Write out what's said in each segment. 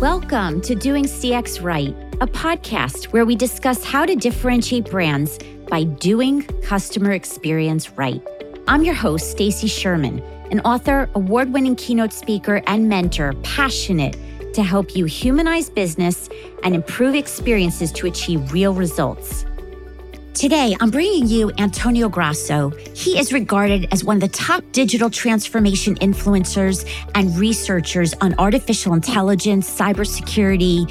Welcome to Doing CX Right, a podcast where we discuss how to differentiate brands by doing customer experience right. I'm your host, Stacy Sherman, an author, award-winning keynote speaker, and mentor, passionate to help you humanize business and improve experiences to achieve real results. Today, I'm bringing you Antonio Grasso. He is regarded as one of the top digital transformation influencers and researchers on artificial intelligence, cybersecurity,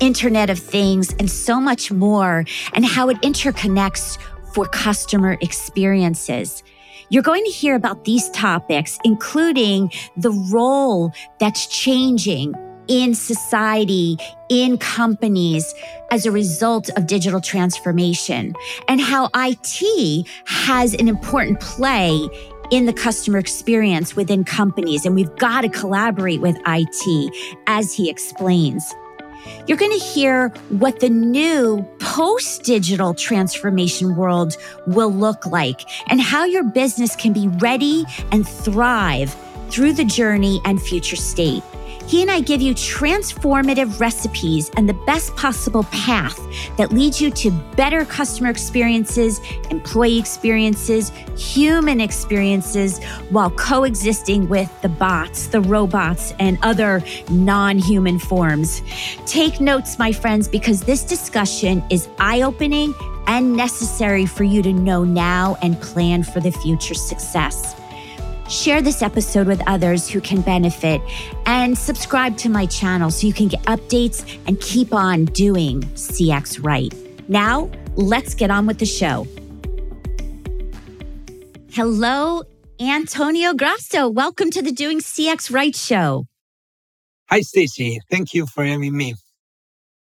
Internet of Things, and so much more, and how it interconnects for customer experiences. You're going to hear about these topics, including the role that's changing in society, in companies as a result of digital transformation and how IT has an important play in the customer experience within companies. And we've got to collaborate with IT as he explains. You're going to hear what the new post digital transformation world will look like and how your business can be ready and thrive through the journey and future state. He and I give you transformative recipes and the best possible path that leads you to better customer experiences, employee experiences, human experiences, while coexisting with the bots, the robots, and other non human forms. Take notes, my friends, because this discussion is eye opening and necessary for you to know now and plan for the future success. Share this episode with others who can benefit and subscribe to my channel so you can get updates and keep on doing CX right. Now, let's get on with the show. Hello, Antonio Grasso. Welcome to the Doing CX Right show. Hi, Stacy. Thank you for having me.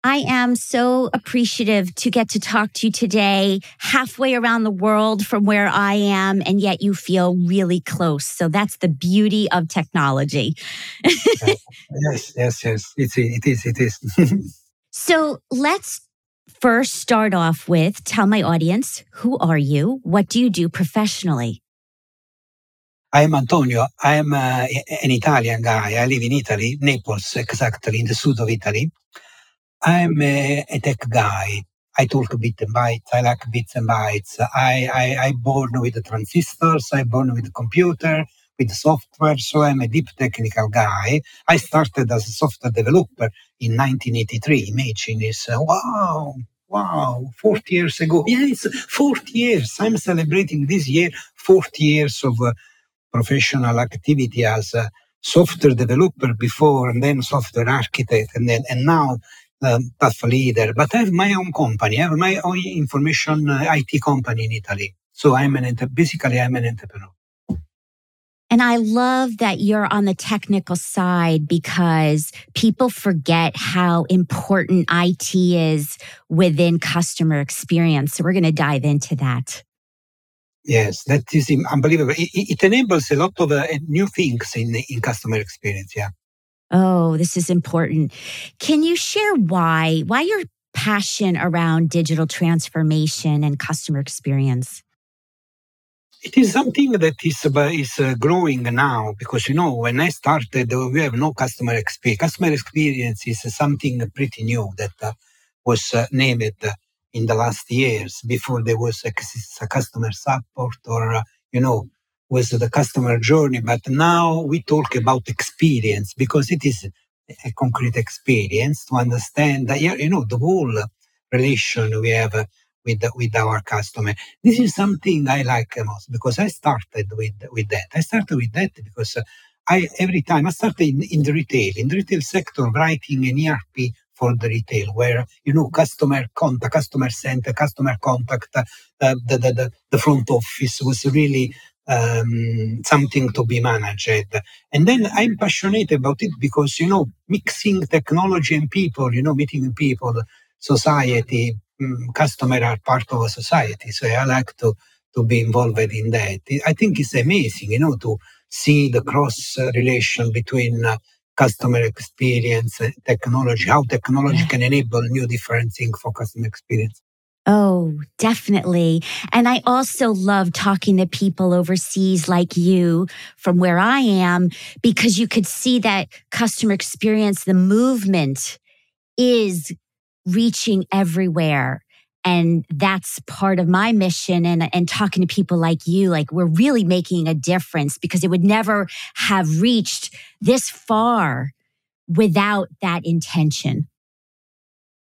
I am so appreciative to get to talk to you today, halfway around the world from where I am, and yet you feel really close. So that's the beauty of technology. yes, yes, yes. It's, it is, it is. so let's first start off with tell my audience who are you? What do you do professionally? I am Antonio. I am uh, an Italian guy. I live in Italy, Naples, exactly, in the south of Italy. I'm a, a, tech guy. I talk bits and bytes. I like bits and bytes. I, I, I born with the transistors. I born with the computer, with software. So I'm a deep technical guy. I started as a software developer in 1983. Imagine is uh, wow, wow, 40 years ago. Yes, 40 years. I'm celebrating this year 40 years of uh, professional activity as a software developer before and then software architect and then and now um, path leader, but I have my own company. I have my own information uh, IT company in Italy. So I'm an basically I'm an entrepreneur. And I love that you're on the technical side because people forget how important IT is within customer experience. So we're going to dive into that. Yes, that is unbelievable. It, it enables a lot of uh, new things in in customer experience. Yeah. Oh, this is important. Can you share why, why your passion around digital transformation and customer experience? It is something that is, uh, is uh, growing now because, you know, when I started, uh, we have no customer experience. Customer experience is something pretty new that was named in the last years before there was a customer support or, you know, was the customer journey, but now we talk about experience because it is a concrete experience to understand that, you know, the whole relation we have with, with our customer. This is something I like most because I started with, with that. I started with that because I, every time I started in, in the retail, in the retail sector, writing an ERP for the retail where you know customer contact customer center customer contact uh, the, the, the, the front office was really um, something to be managed. And then I'm passionate about it because, you know, mixing technology and people, you know, meeting people, society, um, customer are part of a society. So I like to, to be involved in that. I think it's amazing, you know, to see the cross relation between uh, customer experience, technology, how technology yeah. can enable new different things for customer experience. Oh, definitely. And I also love talking to people overseas like you from where I am, because you could see that customer experience, the movement is reaching everywhere. And that's part of my mission and, and talking to people like you, like we're really making a difference because it would never have reached this far without that intention.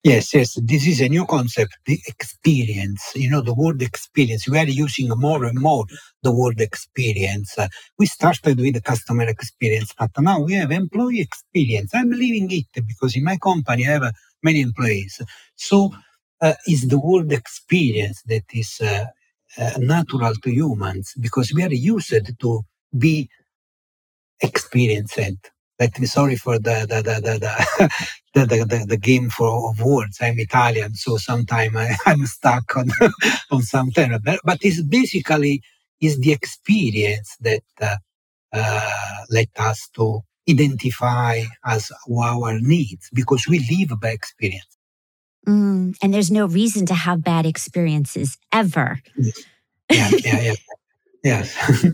Yes, yes. This is a new concept, the experience. You know, the word experience. We are using more and more the word experience. Uh, we started with the customer experience, but now we have employee experience. I'm leaving it because in my company I have uh, many employees. So uh, it's the word experience that is uh, uh, natural to humans because we are used to be experienced let me sorry for the the the the, the, the, the, the game for of words. I'm Italian, so sometimes I'm stuck on on some term. But, but it's basically is the experience that uh, uh, let us to identify as our needs because we live by experience. Mm, and there's no reason to have bad experiences ever. Yeah, yeah, yeah. yes.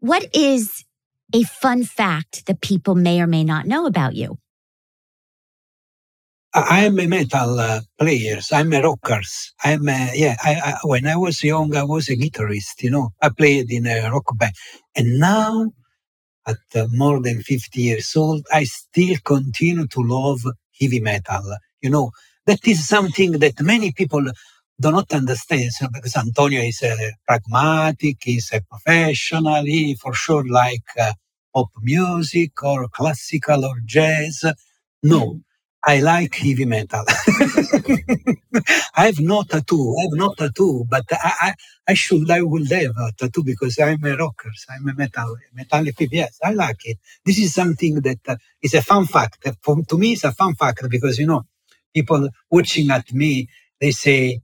what is a fun fact that people may or may not know about you? I am a metal uh, player. I'm a rocker. I'm a, yeah. I, I, when I was young, I was a guitarist. You know, I played in a rock band, and now, at uh, more than fifty years old, I still continue to love heavy metal. You know, that is something that many people do not understand so because Antonio is a pragmatic, he's a professional, he for sure like uh, pop music or classical or jazz. No, I like heavy metal. I have no tattoo. I have no tattoo, but I, I, I should, I will have a tattoo because I'm a rocker. I'm a metal, metallic people. Yes, I like it. This is something that uh, is a fun fact. For, to me, it's a fun fact because, you know, people watching at me, they say,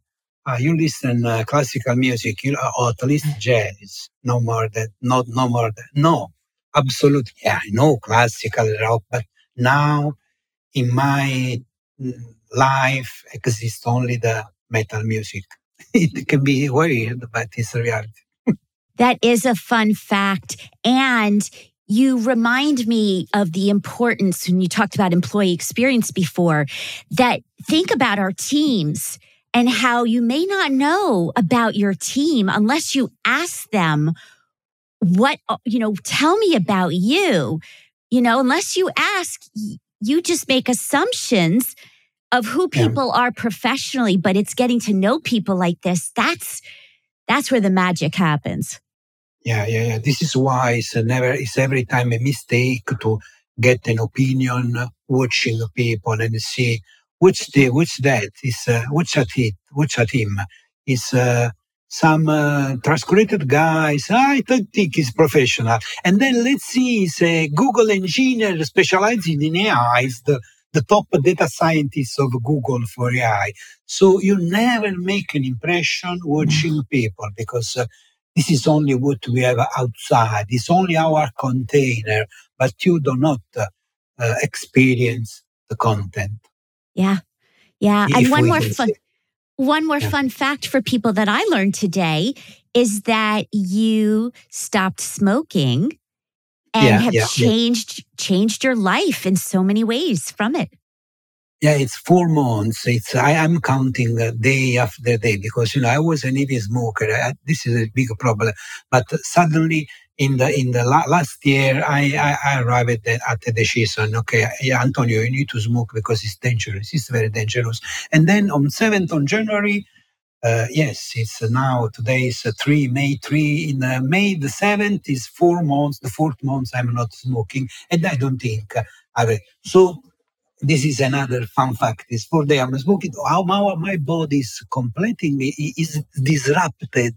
you listen uh, classical music, you or at least jazz, no more than, not, no more than, no, absolutely. Yeah, I know classical rock, but now in my mm, life exists only the metal music. it can be weird, but it's reality. that is a fun fact. And you remind me of the importance when you talked about employee experience before that think about our teams and how you may not know about your team unless you ask them what, you know, tell me about you. You know, unless you ask, you just make assumptions of who people yeah. are professionally, but it's getting to know people like this. That's, that's where the magic happens. Yeah, yeah, yeah. This is why it's never, it's every time a mistake to get an opinion watching people and see which the, which that is, uh, which a team, which a team is, uh, some uh, transcripted guys. I don't think he's professional. And then let's see, he's a Google engineer specializing in AI, is the, the top data scientist of Google for AI. So you never make an impression watching mm. people because uh, this is only what we have outside. It's only our container, but you do not uh, uh experience the content. Yeah. Yeah. And one more fun. One more yeah. fun fact for people that I learned today is that you stopped smoking and yeah, have yeah, changed changed your life in so many ways from it. Yeah, it's four months. It's I am counting day after day because you know I was an heavy smoker. I, this is a big problem. But suddenly in the in the la- last year, I, I, I arrived at, at the decision. Okay, Antonio, you need to smoke because it's dangerous. It's very dangerous. And then on seventh on January, uh, yes, it's now today is uh, three May three. In uh, May the seventh is four months. The fourth month I'm not smoking, and I don't think I will. So this is another fun fact. Is for the I'm smoking. How my body is completely is disrupted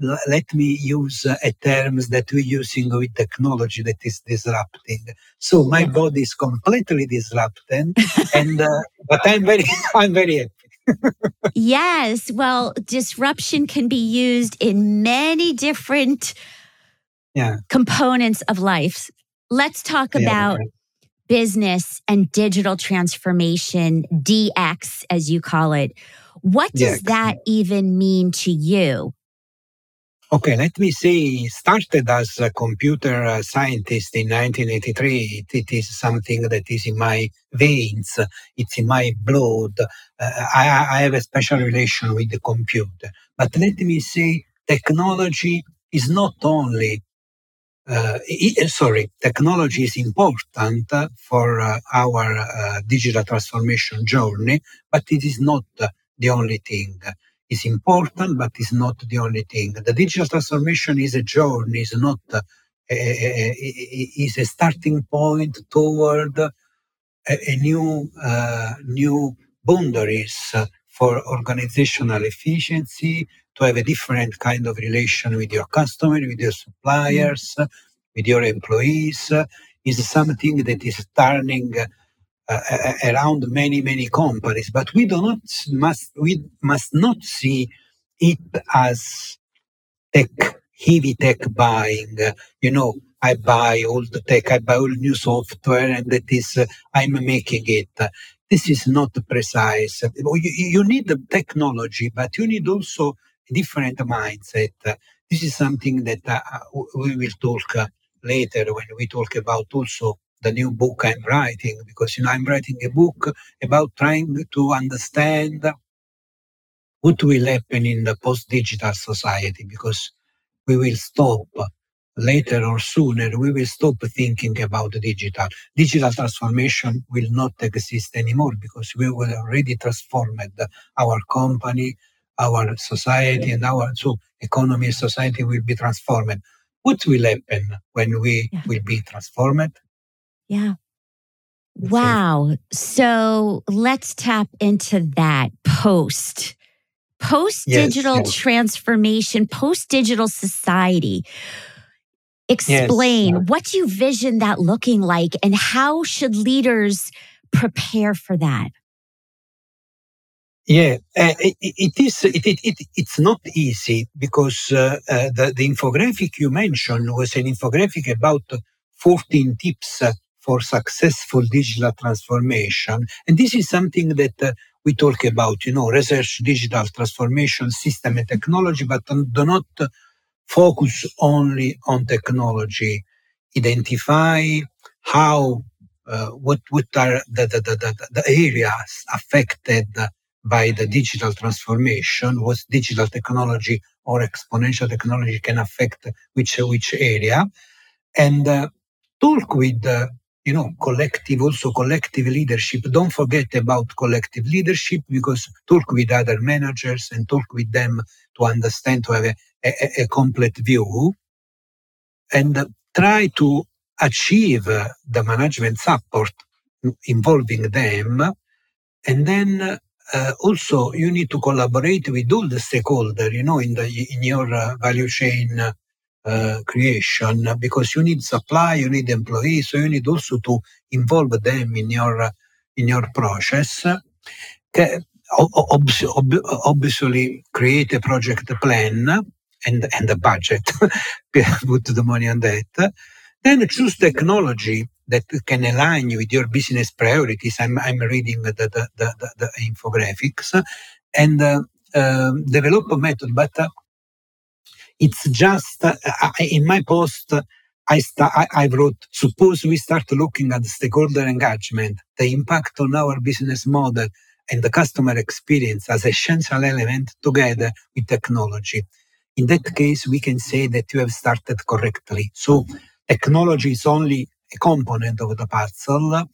let me use uh, a terms that we're using with technology that is disrupting. So my body is completely disrupted, and uh, but I'm very, I'm very happy. yes, well, disruption can be used in many different yeah. components of life. Let's talk yeah, about right. Business and digital transformation, DX, as you call it. What does yes. that even mean to you? Okay, let me say, started as a computer scientist in 1983. It, it is something that is in my veins. It's in my blood. Uh, I, I have a special relation with the computer. But let me say, technology is not only uh, sorry, technology is important for uh, our uh, digital transformation journey, but it is not the only thing It's important, but it's not the only thing. The digital transformation is a journey, is not a, a, a, is a starting point toward a, new uh, new boundaries for organizational efficiency, to have a different kind of relation with your customer, with your suppliers, with your employees, is something that is turning uh, around many many companies. But we do not must we must not see it as tech heavy tech buying. You know i buy all tech i buy all new software and that is uh, i'm making it. This is not precise. You, you need the technology but you need also different mindset. This is something that uh, we will talk uh, later when we talk about also the new book I'm writing because you know I'm writing a book about trying to understand what will happen in the post-digital society because we will stop later or sooner we will stop thinking about digital. Digital transformation will not exist anymore because we will already transformed our company our society and our so economy society will be transformed what will happen when we yeah. will be transformed yeah. Wow. So let's tap into that post post digital yes, yes. transformation, post digital society. Explain yes. what do you vision that looking like and how should leaders prepare for that? Yeah, uh, it, it is. It, it, it's not easy because uh, uh, the, the infographic you mentioned was an infographic about 14 tips for successful digital transformation. And this is something that uh, we talk about, you know, research, digital transformation, system and technology, but do not focus only on technology. Identify how, uh, what, what are the, the, the, the areas affected by the digital transformation, what digital technology or exponential technology can affect which, which area, and uh, talk with uh, you know, collective, also collective leadership. Don't forget about collective leadership because talk with other managers and talk with them to understand, to have a, a, a complete view and try to achieve the management support involving them. And then uh, also you need to collaborate with all the stakeholders, you know, in the in your uh, value chain uh, creation because you need supply, you need employees, so you need also to involve them in your in your process. Obviously, create a project plan and and a budget, put the money on that. Then choose technology that can align with your business priorities. I'm, I'm reading the, the, the, the infographics and uh, uh, develop a method. But uh, it's just uh, in my post. I, st- I, I wrote, suppose we start looking at stakeholder engagement, the impact on our business model and the customer experience as essential element together with technology. In that case, we can say that you have started correctly. So technology is only a component of the parcel,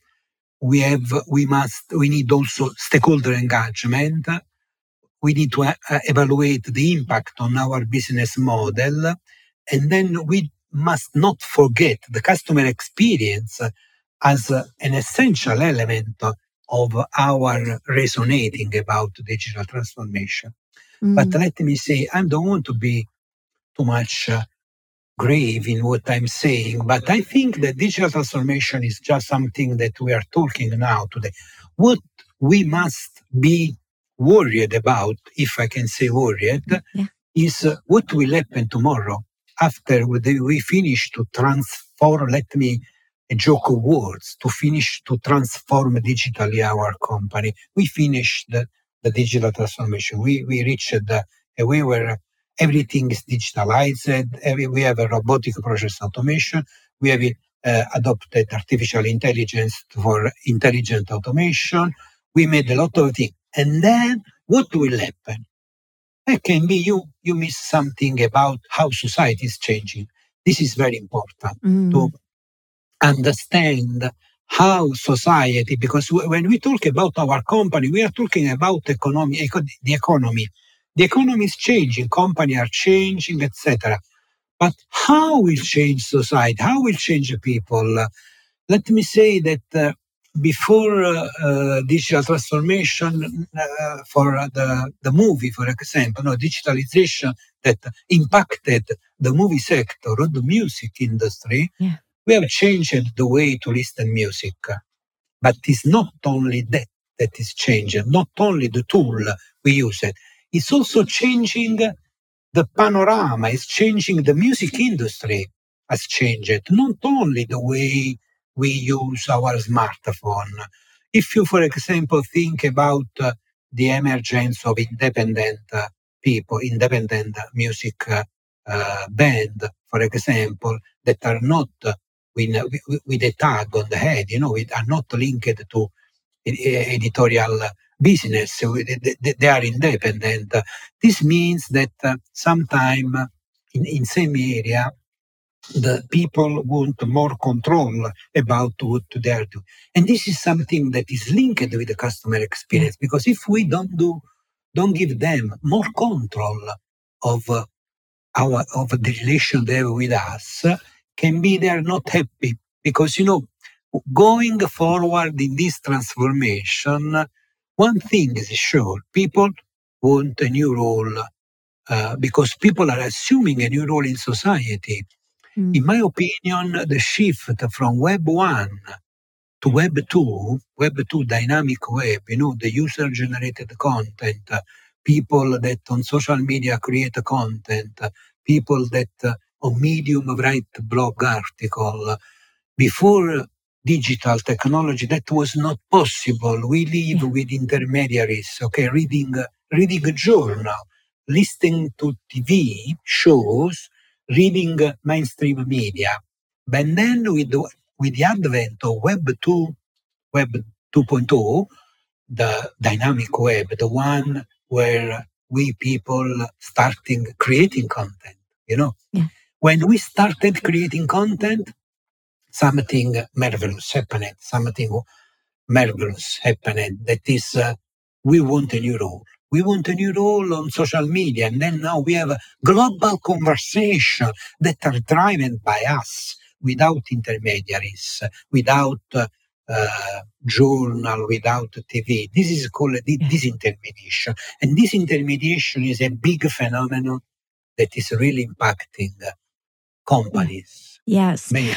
We have, we must, we need also stakeholder engagement we need to uh, evaluate the impact on our business model. And then we must not forget the customer experience as an essential element of our resonating about digital transformation. Mm. But let me say, I don't want to be too much uh, grave in what I'm saying, but I think that digital transformation is just something that we are talking now today. What we must be worried about, if I can say worried, yeah. is uh, what will happen tomorrow after we finish to transform, let me a joke of words, to finish to transform digitally our company. We finished the the digital transformation. We we reached the we were everything is digitalized. Every, we have a robotic process automation. We have uh, adopted artificial intelligence for intelligent automation. We made a lot of things. And then what will happen? It can be you, you miss something about how society is changing. This is very important mm. to understand how society, because when we talk about our company, we are talking about economy, the economy. The economy is changing, companies are changing, etc. But how will change society? How will change people? let me say that uh, before uh, uh, digital transformation uh, for the, the movie, for example, no, digitalization that impacted the movie sector or the music industry, yeah. we have changed the way to listen music. But it's not only that that is changing, not only the tool we use it, it's also changing the panorama, it's changing the music industry has changed, not only the way we use our smartphone. If you, for example, think about uh, the emergence of independent uh, people, independent music uh, uh band, for example, that are not uh, with, with a tag on the head, you know, it are not linked to editorial business. They are independent. This means that uh, sometime in, in same area, the people want more control about what they are doing. And this is something that is linked with the customer experience because if we don't do, don't give them more control of uh, our of the relation they have with us, can be they are not happy because you know going forward in this transformation, one thing is sure: people want a new role uh, because people are assuming a new role in society Mm. In my opinion, the shift from Web 1 to Web 2, Web 2 dynamic web, you know, the user generated content, uh, people that on social media create content, uh, people that uh, on Medium write blog article. Before digital technology, that was not possible. We live with intermediaries, okay, reading, reading a journal, listening to TV shows, reading mainstream media. But then with the, with the advent of Web 2, Web 2.0, the dynamic web, the one where we people starting creating content, you know. Yeah. When we started creating content, something marvelous happened, something marvelous happened. That is, uh, we want a new role we want a new role on social media. And then now we have a global conversation that are driven by us without intermediaries, without uh, uh, journal, without TV. This is called disintermediation. And disintermediation is a big phenomenon that is really impacting companies. Yes. Many.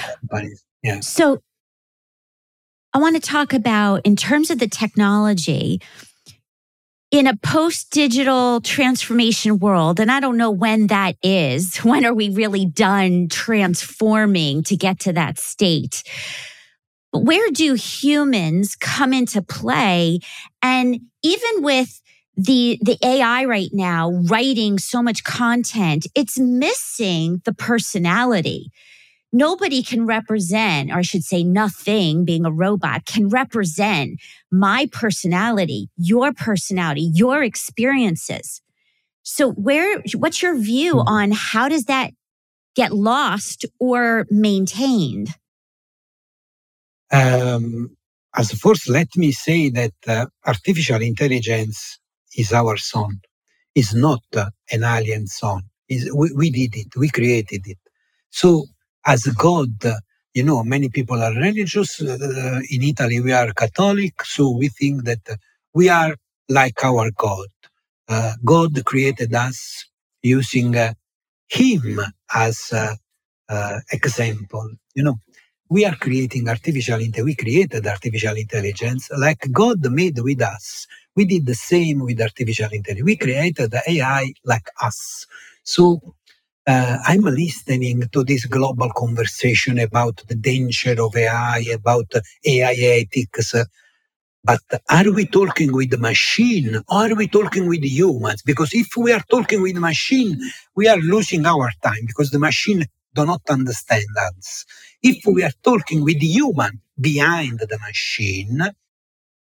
Yeah. So I want to talk about, in terms of the technology, in a post digital transformation world, and I don't know when that is, when are we really done transforming to get to that state? But where do humans come into play? And even with the the AI right now writing so much content, it's missing the personality nobody can represent, or I should say, nothing being a robot can represent my personality, your personality, your experiences. So, where, what's your view hmm. on how does that get lost or maintained? Um, as first, let me say that uh, artificial intelligence is our son. Is not uh, an alien son. Is we, we did it. We created it. So as God. You know, many people are religious. Uh, in Italy, we are Catholic, so we think that we are like our God. Uh, God created us using uh, Him as example. You know, we are creating artificial intelligence. We created artificial intelligence like God made with us. We did the same with artificial intelligence. We created AI like us. So uh, I'm listening to this global conversation about the danger of AI, about AI ethics. But are we talking with the machine or are we talking with humans? Because if we are talking with the machine, we are losing our time because the machine do not understand us. If we are talking with the human behind the machine,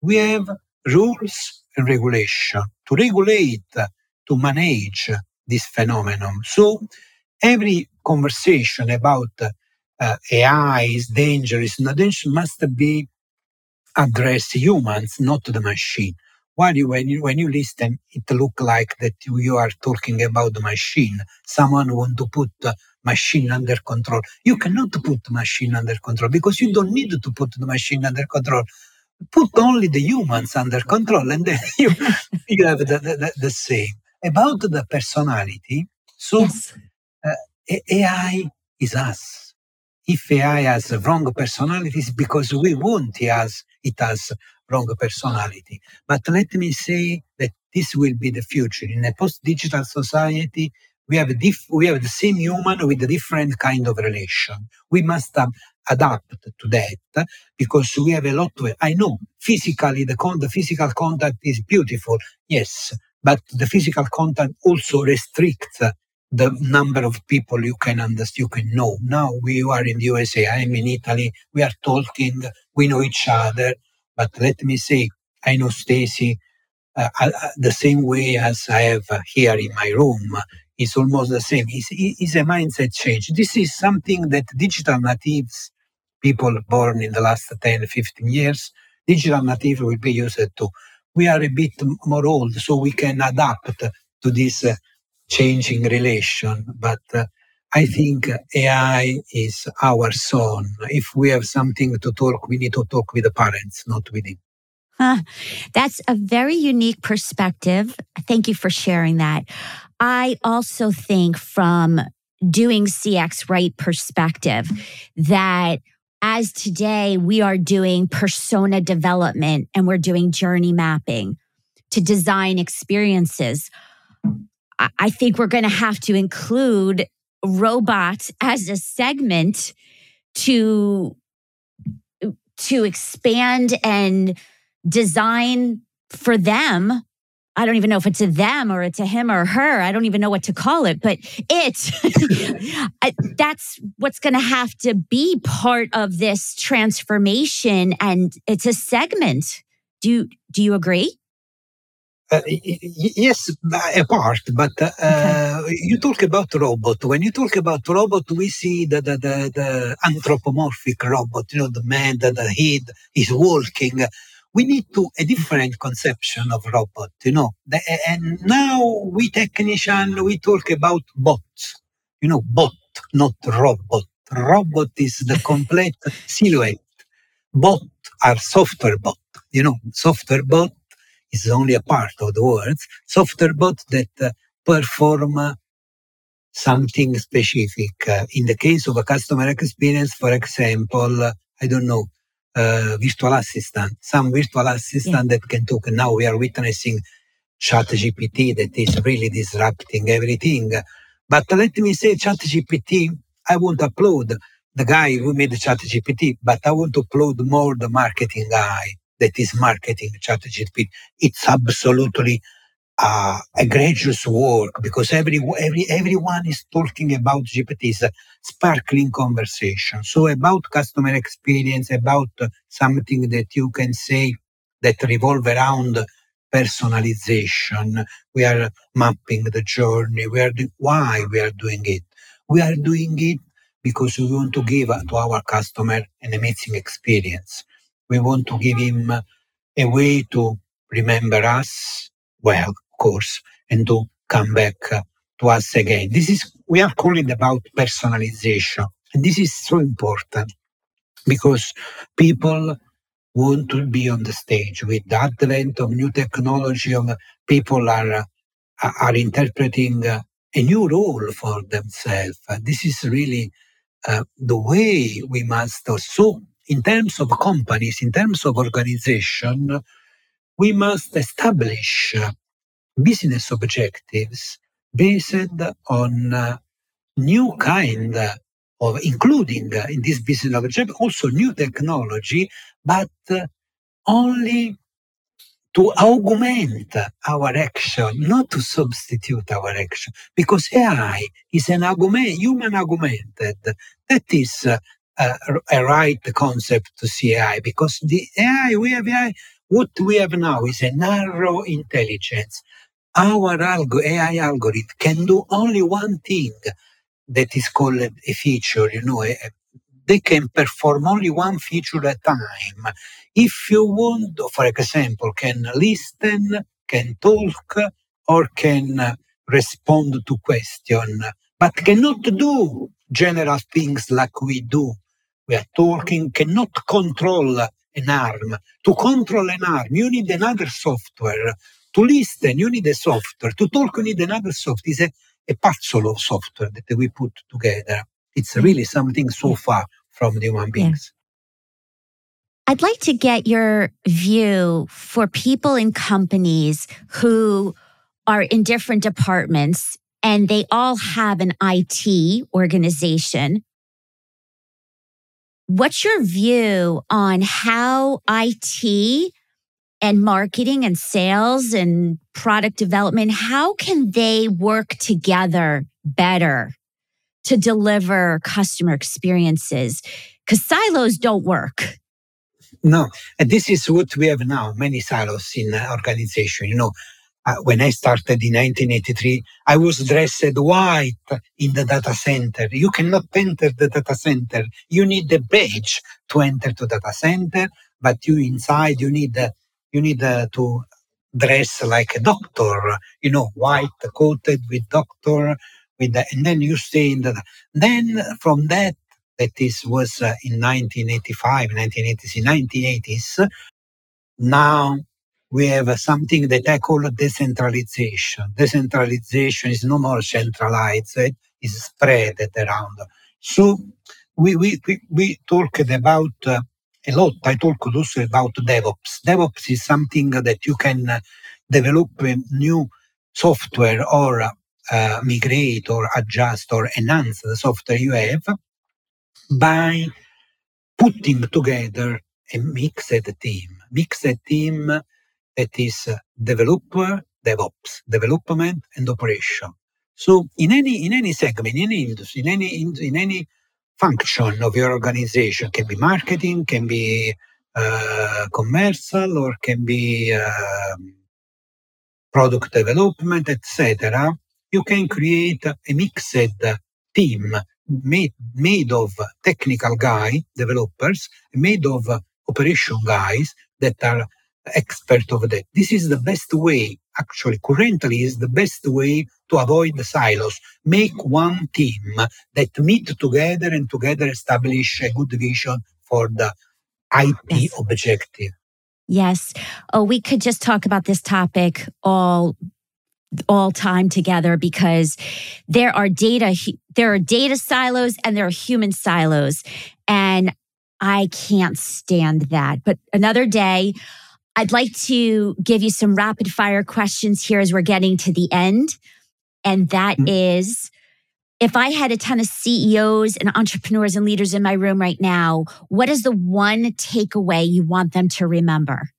we have rules and regulation to regulate, to manage this phenomenon. So every conversation about uh, AI is dangerous, not dangerous, must be address humans, not the machine. While you, when you when you listen, it look like that you are talking about the machine. Someone want to put machine under control. You cannot put machine under control because you don't need to put the machine under control. Put only the humans under control, and then you you have the, the, the same about the personality. So yes. uh, AI is us if AI has wrong personalities because we want it has, it has wrong personality. But let me say that this will be the future. In a post-digital society, we have, diff- we have the same human with a different kind of relation. We must um, adapt to that because we have a lot of, I know physically the, con- the physical contact is beautiful. Yes. But the physical contact also restricts the number of people you can understand, you can know. Now we are in the USA, I'm in Italy, we are talking, we know each other. But let me say, I know Stacy uh, uh, the same way as I have here in my room. It's almost the same. It's, it's a mindset change. This is something that digital natives, people born in the last 10, 15 years, digital natives will be used to. We are a bit more old, so we can adapt to this uh, changing relation. But uh, I think AI is our son. If we have something to talk, we need to talk with the parents, not with him. Huh. That's a very unique perspective. Thank you for sharing that. I also think from doing CX right perspective that as today we are doing persona development and we're doing journey mapping to design experiences. I think we're going to have to include robots as a segment to to expand and design for them I don't even know if it's a them or it's a him or her. I don't even know what to call it, but it that's what's going to have to be part of this transformation and it's a segment. Do you, do you agree? Uh, yes, a part, but uh, okay. you talk about robot. When you talk about robot, we see the, the, the, the anthropomorphic robot, you know, the man that the head is walking. We need to a different conception of robot, you know. The, and now we technician, we talk about bots, you know, bot, not robot. Robot is the complete silhouette. Bot are software bot, you know, software bot is only a part of the words, software bot that uh, perform uh, something specific. Uh, in the case of a customer experience, for example, uh, I don't know, uh, virtual assistant, some virtual assistant yeah. that can talk. Now we are witnessing ChatGPT that is really disrupting everything. But let me say, ChatGPT, I won't upload the guy who made ChatGPT, but I want to upload more the marketing guy that is marketing ChatGPT. It's absolutely uh, egregious work because every, every, everyone is talking about GPT's sparkling conversation. So about customer experience, about something that you can say that revolve around personalization. We are mapping the journey. We are do- why we are doing it. We are doing it because we want to give to our customer an amazing experience. We want to give him a way to remember us well, course, and to come back to us again. This is, we are calling about personalization. And this is so important because people want to be on the stage with the advent of new technology of people are are interpreting a new role for themselves this is really uh, the way we must so in terms of companies, in terms of organization, we must establish business objectives based on uh, new kind of including uh, in this business objective also new technology, but uh, only to augment our action, not to substitute our action, because AI is an augment, human augmented. That is uh, a, a right concept to see AI, because the AI we have AI, what we have now is a narrow intelligence. Our algo, AI algorithm can do only one thing that is called a feature, you know, a, they can perform only one feature at a time. If you want, for example, can listen, can talk, or can respond to question, but cannot do general things like we do. We are talking, cannot control an arm. To control an arm, you need another software. To listen, you need a software. To talk, you need another software. It's a, a puzzle of software that we put together. It's mm-hmm. really something so far from the human beings. Yeah. I'd like to get your view for people in companies who are in different departments and they all have an IT organization. What's your view on how IT and marketing and sales and product development, how can they work together better to deliver customer experiences because silos don't work. No, and this is what we have now many silos in organization. You know, uh, when I started in 1983, I was dressed white in the data center. You cannot enter the data center. You need a badge to enter the data center, but you inside you need uh, you need uh, to dress like a doctor. You know, white coated with doctor with that, and then you stay in the. Then from that, that is was uh, in 1985, 1980s, 1980s. Now we have uh, something that I call decentralization. Decentralization is no more centralized; it is spread around. So we we we, we talked about. Uh, a lot. I talked also about DevOps. DevOps is something that you can uh, develop a new software or uh, uh, migrate or adjust or enhance the software you have by putting together a mixed team, mixed team that is developer, DevOps, development and operation. So in any in any segment, in any industry, in any in, in any function of your organization, can be marketing, can be uh, commercial, or can be uh, product development, etc you can create a mixed team made, made of technical guy developers, made of operation guys that are expert of that. This is the best way, actually, currently is the best way to avoid the silos. Make one team that meet together and together establish a good vision for the IT yes. objective. Yes. Oh, we could just talk about this topic all all time together because there are data there are data silos and there are human silos and I can't stand that. But another day I'd like to give you some rapid fire questions here as we're getting to the end. And that mm-hmm. is if I had a ton of CEOs and entrepreneurs and leaders in my room right now, what is the one takeaway you want them to remember?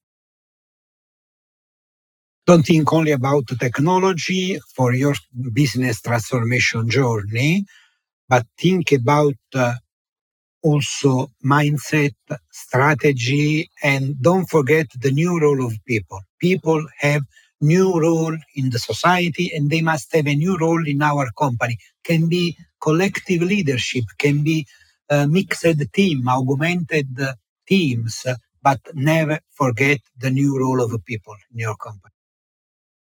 don't think only about technology for your business transformation journey, but think about uh, also mindset, strategy, and don't forget the new role of people. People have new role in the society and they must have a new role in our company. Can be collective leadership, can be a mixed team, augmented teams, but never forget the new role of people in your company.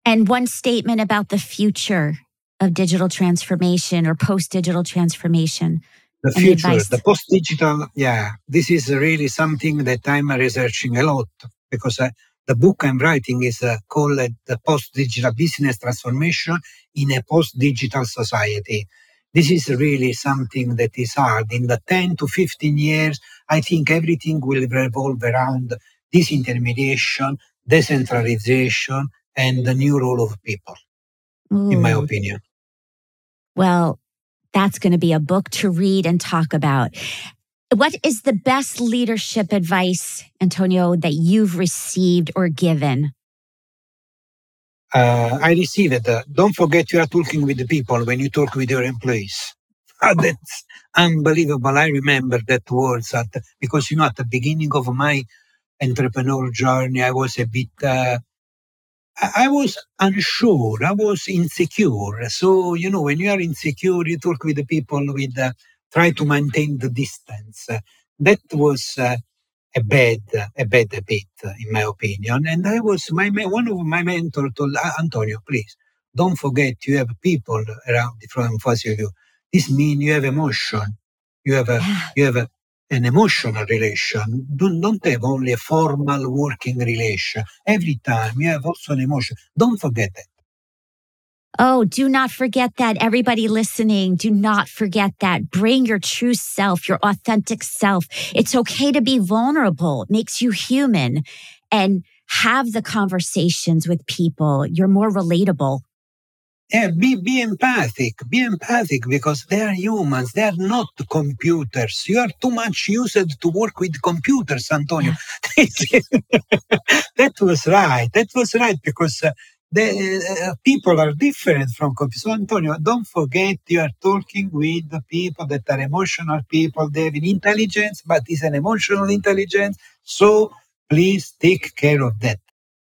And one statement about the future of digital transformation or post digital transformation. The future, the post digital, yeah, this is really something that I'm researching a lot because uh, the book I'm writing is uh, called The Post Digital Business Transformation in a Post Digital Society. This is really something that is hard. In the 10 to 15 years, I think everything will revolve around disintermediation, decentralization, and the new role of people, Ooh. in my opinion. Well, that's going to be a book to read and talk about. What is the best leadership advice, Antonio, that you've received or given? Uh, I received. Uh, don't forget you are talking with the people when you talk with your employees. That's unbelievable. I remember that words at, because you know at the beginning of my entrepreneur journey, I was a bit. Uh, I was unsure. I was insecure. So you know, when you are insecure, you talk with the people with uh, try to maintain the distance. that was uh, a bad, a bad habit, in my opinion. And I was my one of my mentor told Antonio, please don't forget you have people around from you. This means you have emotion. You have a, yeah. you have a, an emotional relation. Don't, don't have only a formal working relation. Every time you have also an emotion. Don't forget that. Oh, do not forget that. Everybody listening, do not forget that. Bring your true self, your authentic self. It's okay to be vulnerable. It makes you human and have the conversations with people. You're more relatable. Yeah, be, be empathic. Be empathic because they are humans. They are not computers. You are too much used to work with computers, Antonio. that was right. That was right because uh, the uh, people are different from computers. So, Antonio, don't forget you are talking with the people that are emotional people. They have an intelligence, but it's an emotional intelligence. So please take care of that.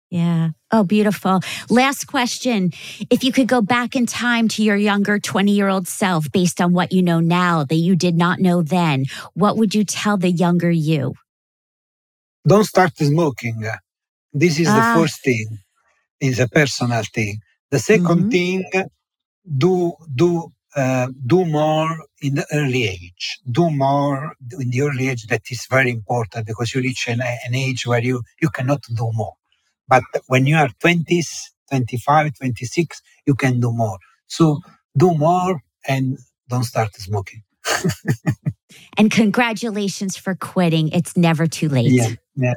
Yeah. Oh, beautiful. Last question. If you could go back in time to your younger 20 year old self based on what you know now that you did not know then, what would you tell the younger you? Don't start smoking. This is ah. the first thing is a personal thing. The 2nd mm-hmm. thing, do do uh, do more in the early age. Do more in the early age. That is very important because you reach an, an age where you you cannot do more. But when you are 20s, 25, 26, you can do more. So do more and don't start smoking. and congratulations for quitting. It's never too late. Yeah, yeah.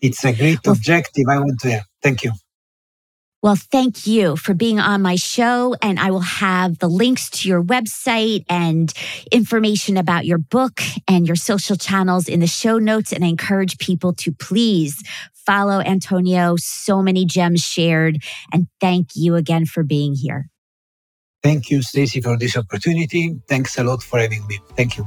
It's a great well, objective. I want to. Yeah, thank you. Well, thank you for being on my show. And I will have the links to your website and information about your book and your social channels in the show notes. And I encourage people to please follow Antonio. So many gems shared. And thank you again for being here. Thank you, Stacy, for this opportunity. Thanks a lot for having me. Thank you.